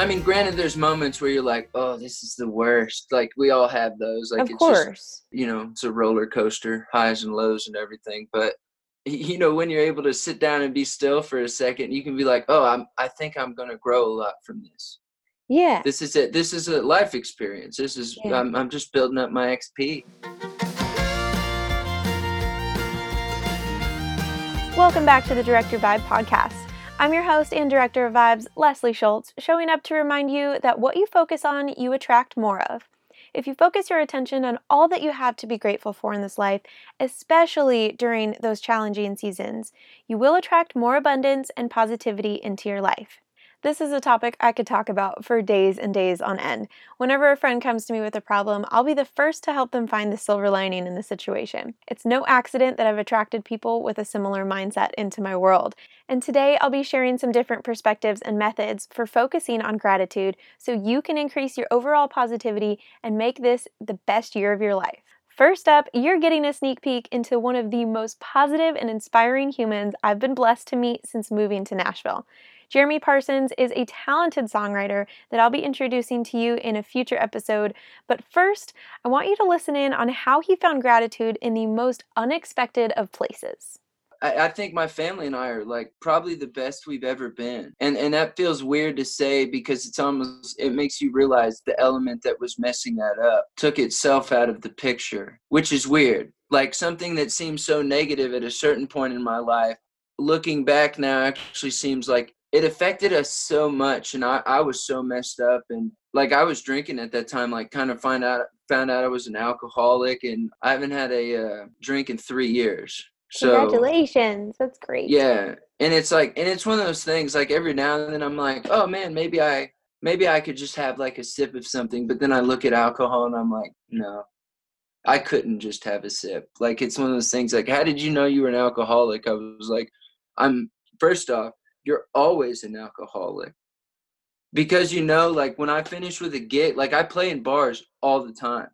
I mean, granted, there's moments where you're like, "Oh, this is the worst." Like we all have those. Like of it's course. just you know, it's a roller coaster, highs and lows and everything. But you know, when you're able to sit down and be still for a second, you can be like, "Oh, I'm. I think I'm gonna grow a lot from this. yeah. This is it. This is a life experience. This is. Yeah. I'm. I'm just building up my XP." Welcome back to the Direct Your Vibe podcast. I'm your host and director of Vibes, Leslie Schultz, showing up to remind you that what you focus on, you attract more of. If you focus your attention on all that you have to be grateful for in this life, especially during those challenging seasons, you will attract more abundance and positivity into your life. This is a topic I could talk about for days and days on end. Whenever a friend comes to me with a problem, I'll be the first to help them find the silver lining in the situation. It's no accident that I've attracted people with a similar mindset into my world. And today I'll be sharing some different perspectives and methods for focusing on gratitude so you can increase your overall positivity and make this the best year of your life. First up, you're getting a sneak peek into one of the most positive and inspiring humans I've been blessed to meet since moving to Nashville. Jeremy Parsons is a talented songwriter that I'll be introducing to you in a future episode. But first, I want you to listen in on how he found gratitude in the most unexpected of places. I, think my family and I are like probably the best we've ever been. And and that feels weird to say because it's almost it makes you realize the element that was messing that up took itself out of the picture, which is weird. Like something that seems so negative at a certain point in my life, looking back now actually seems like it affected us so much and I, I was so messed up and like I was drinking at that time, like kind of find out found out I was an alcoholic and I haven't had a uh, drink in three years. So Congratulations. That's great. yeah, and it's like, and it's one of those things. Like every now and then, I'm like, oh man, maybe I, maybe I could just have like a sip of something. But then I look at alcohol and I'm like, no, I couldn't just have a sip. Like it's one of those things. Like, how did you know you were an alcoholic? I was like, I'm first off, you're always an alcoholic because you know, like when I finish with a gig, like I play in bars all the time.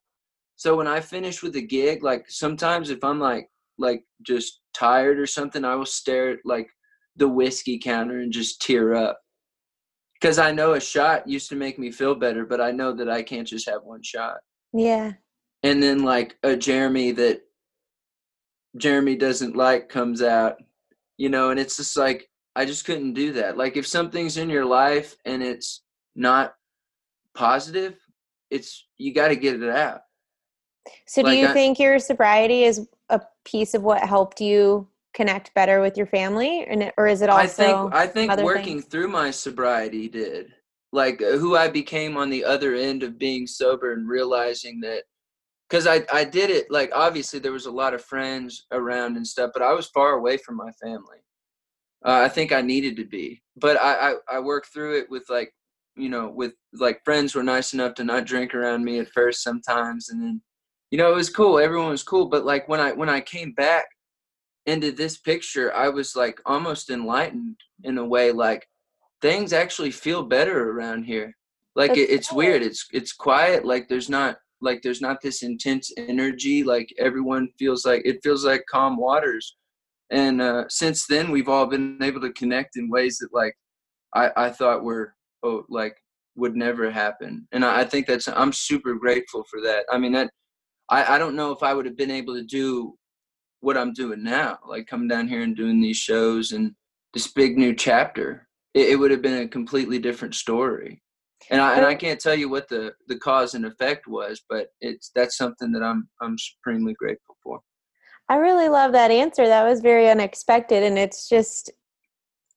So when I finish with a gig, like sometimes if I'm like like just tired or something, I will stare at like the whiskey counter and just tear up. Because I know a shot used to make me feel better, but I know that I can't just have one shot. Yeah. And then like a Jeremy that Jeremy doesn't like comes out, you know, and it's just like I just couldn't do that. Like if something's in your life and it's not positive, it's you got to get it out. So, do you I- think your sobriety is a piece of what helped you connect better with your family, and or is it also? I think I think working things? through my sobriety did. Like uh, who I became on the other end of being sober and realizing that cuz I I did it like obviously there was a lot of friends around and stuff, but I was far away from my family. Uh, I think I needed to be. But I, I I worked through it with like you know with like friends were nice enough to not drink around me at first sometimes and then you know it was cool everyone was cool but like when I when I came back into this picture, I was like almost enlightened in a way. Like things actually feel better around here. Like it, it's weird. It's it's quiet. Like there's not like there's not this intense energy. Like everyone feels like it feels like calm waters. And uh, since then, we've all been able to connect in ways that like I I thought were oh like would never happen. And I, I think that's I'm super grateful for that. I mean that I I don't know if I would have been able to do what I'm doing now, like coming down here and doing these shows and this big new chapter, it, it would have been a completely different story. And I and I can't tell you what the the cause and effect was, but it's that's something that I'm I'm supremely grateful. I really love that answer. That was very unexpected. And it's just,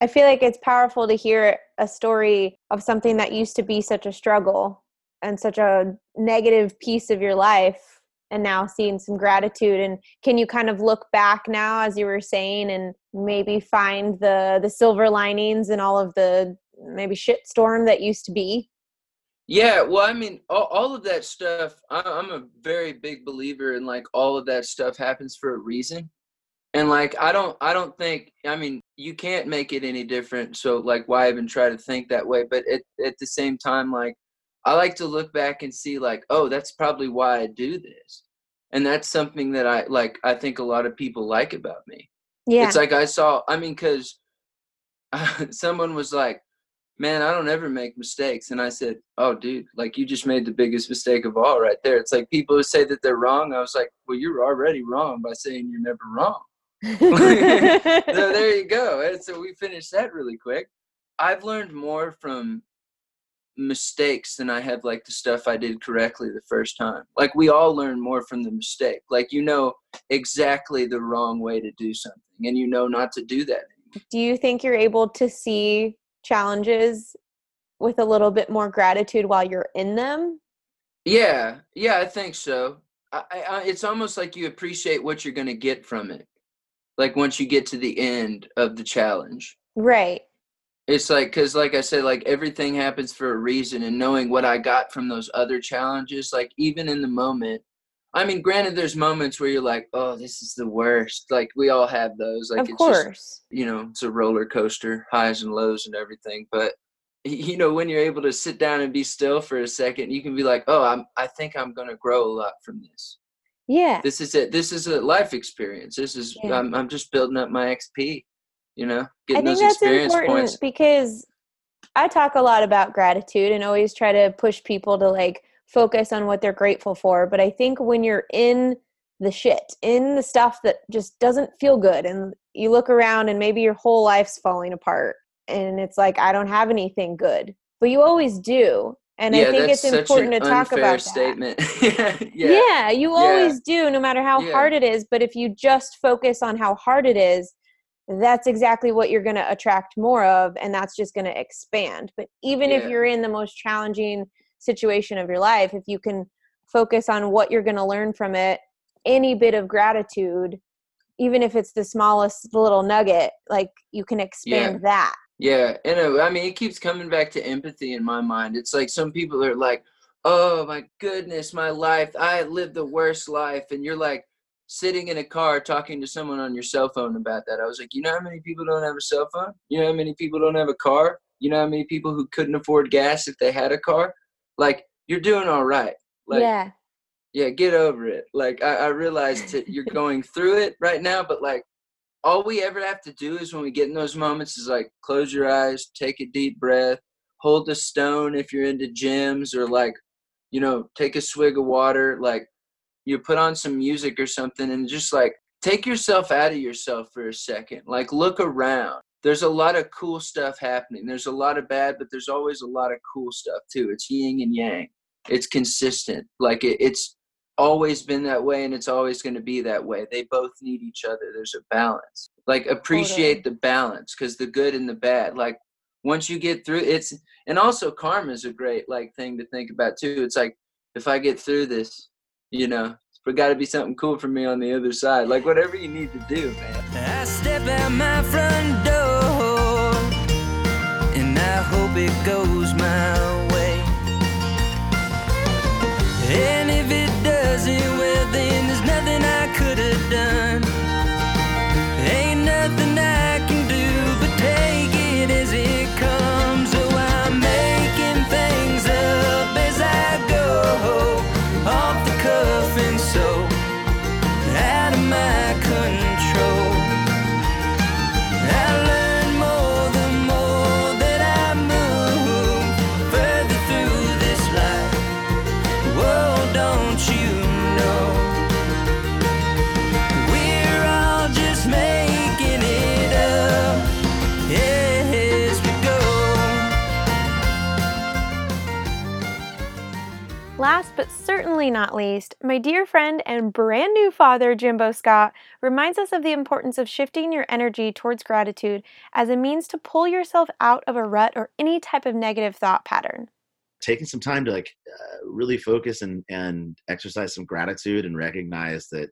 I feel like it's powerful to hear a story of something that used to be such a struggle and such a negative piece of your life and now seeing some gratitude and can you kind of look back now as you were saying and maybe find the the silver linings in all of the maybe shit storm that used to be Yeah, well, I mean, all, all of that stuff. I, I'm a very big believer in like all of that stuff happens for a reason, and like I don't, I don't think. I mean, you can't make it any different. So like, why even try to think that way? But at at the same time, like I like to look back and see like, oh, that's probably why I do this, and that's something that I like. I think a lot of people like about me. yeah It's like I saw. I mean, because someone was like, man, I don't ever make mistakes. And I said, oh, dude, like you just made the biggest mistake of all right there. It's like people who say that they're wrong. I was like, well, you're already wrong by saying you're never wrong. so there you go. And so we finished that really quick. I've learned more from mistakes than I have like the stuff I did correctly the first time. Like we all learn more from the mistake. Like you know exactly the wrong way to do something and you know not to do that. Do you think you're able to see challenges with a little bit more gratitude while you're in them? Yeah, yeah, I think so. I, I, it's almost like you appreciate what you're going to get from it. Like once you get to the end of the challenge. Right. It's like, because like I said, like everything happens for a reason, and knowing what I got from those other challenges, like even in the moment, I mean, granted, there's moments where you're like, "Oh, this is the worst." Like we all have those. Like of it's course, just, you know, it's a roller coaster, highs and lows and everything. But you know, when you're able to sit down and be still for a second, you can be like, "Oh, I'm. I think I'm gonna grow a lot from this." Yeah. This is it. This is a life experience. This is. Yeah. I'm. I'm just building up my XP. You know, getting I think those that's important points. because I talk a lot about gratitude and always try to push people to like focus on what they're grateful for. But I think when you're in the shit, in the stuff that just doesn't feel good, and you look around and maybe your whole life's falling apart, and it's like, I don't have anything good. But you always do. And yeah, I think it's important to talk about statement. that. yeah. yeah, you always yeah. do, no matter how yeah. hard it is. But if you just focus on how hard it is, that's exactly what you're going to attract more of, and that's just going to expand. But even if you're in the most challenging situation of your life if you can focus on what you're going to learn from it any bit of gratitude even if it's the smallest little nugget like you can expand yeah. that. Yeah and uh, i mean it keeps coming back to empathy in my mind. It's like some people are like oh my goodness my life i lived the worst life and you're like sitting in a car talking to someone on your cell phone about that. I was like you know how many people don't have a cell phone? You know how many people don't have a car? You know how many people who couldn't afford gas if they had a car like you're doing all right. Like, yeah. Yeah, get over it. Like I, I realized that you're going through it right now, but like all we ever have to do is when we get in those moments is like close your eyes, take a deep breath, hold the stone if you're into gyms or like, you know, take a swig of water, like you put on some music or something and just like take yourself out of yourself for a second. Like look around there's a lot of cool stuff happening. There's a lot of bad, but there's always a lot of cool stuff too. It's yin and yang. It's consistent. Like it, it's always been that way and it's always going to be that way. They both need each other. There's a balance. Like appreciate the balance because the good and the bad. Like once you get through it's and also karma is a great like thing to think about too. It's like if I get through this, you know, but got to be something cool for me on the other side. Like whatever you need to do, man. Hope it goes my way. And certainly not least, my dear friend and brand new father, Jimbo Scott, reminds us of the importance of shifting your energy towards gratitude as a means to pull yourself out of a rut or any type of negative thought pattern. Taking some time to like uh, really focus and and exercise some gratitude and recognize that,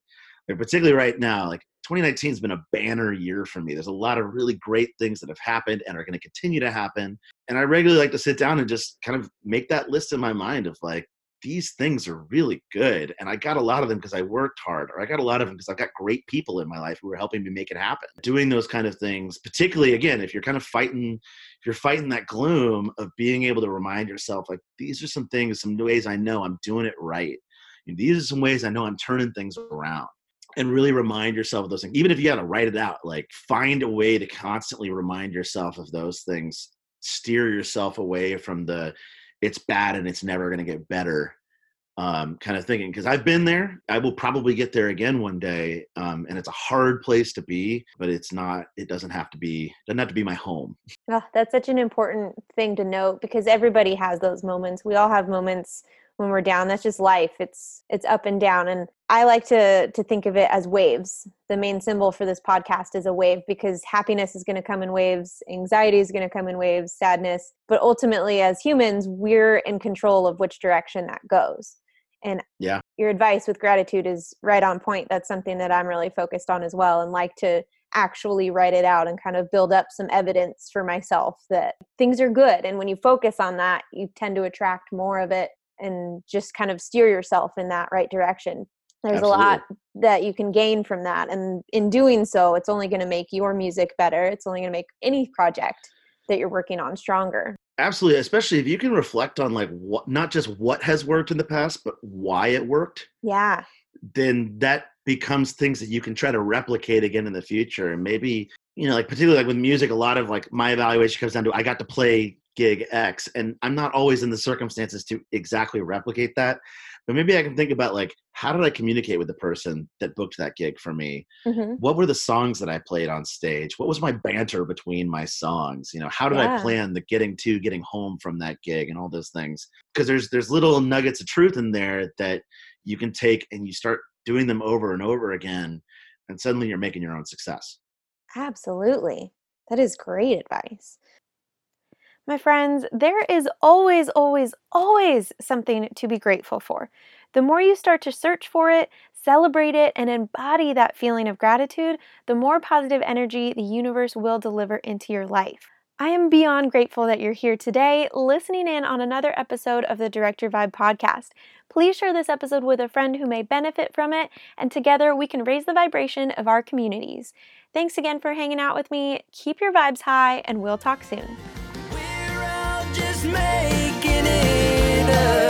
like, particularly right now, like 2019 has been a banner year for me. There's a lot of really great things that have happened and are going to continue to happen. And I regularly like to sit down and just kind of make that list in my mind of like, these things are really good and i got a lot of them because i worked hard or i got a lot of them because i've got great people in my life who are helping me make it happen. Doing those kind of things particularly again if you're kind of fighting if you're fighting that gloom of being able to remind yourself like these are some things some ways i know i'm doing it right. And these are some ways i know i'm turning things around. And really remind yourself of those things even if you got to write it out like find a way to constantly remind yourself of those things. Steer yourself away from the it's bad and it's never going to get better um, kind of thinking because I've been there. I will probably get there again one day, um, and it's a hard place to be, but it's not. It doesn't have to be. Doesn't have to be my home. Oh, that's such an important thing to note because everybody has those moments. We all have moments when we're down that's just life. It's it's up and down and i like to to think of it as waves. The main symbol for this podcast is a wave because happiness is going to come in waves anxiety is going to come in waves sadness. But ultimately as humans we're in control of which direction that goes. And yeah. your advice with gratitude is right on point. That's something that i'm really focused on as well and like to actually write it out and kind of build up some evidence for myself that things are good. And when you focus on that you tend to attract more of it and just kind of steer yourself in that right direction. There's Absolutely. a lot that you can gain from that and in doing so it's only going to make your music better. It's only going to make any project that you're working on stronger. Absolutely especially if you can reflect on like what not just what has worked in the past but why it worked yeah. then that becomes things that you can try to replicate again in the future. And maybe you know like particularly like with music a lot of like my evaluation comes down to i got to play gig X. And I'm not always in the circumstances to exactly replicate that. But maybe I can think about like, how did I communicate with the person that booked that gig for me? Mm-hmm. What were the songs that I played on stage? What was my banter between my songs? You know, how did yeah. I plan the getting to, getting home from that gig and all those things? Because there's there's little nuggets of truth in there that you can take and you start doing them over and over again, and suddenly you're making your own success. Absolutely. That is great advice. My friends, there is always, always, always something to be grateful for. The more you start to search for it, celebrate it, and embody that feeling of gratitude, the more positive energy the universe will deliver into your life. I am beyond grateful that you're here today, listening in on another episode of the Direct Your Vibe podcast. Please share this episode with a friend who may benefit from it, and together we can raise the vibration of our communities. Thanks again for hanging out with me. Keep your vibes high, and we'll talk soon just making it up.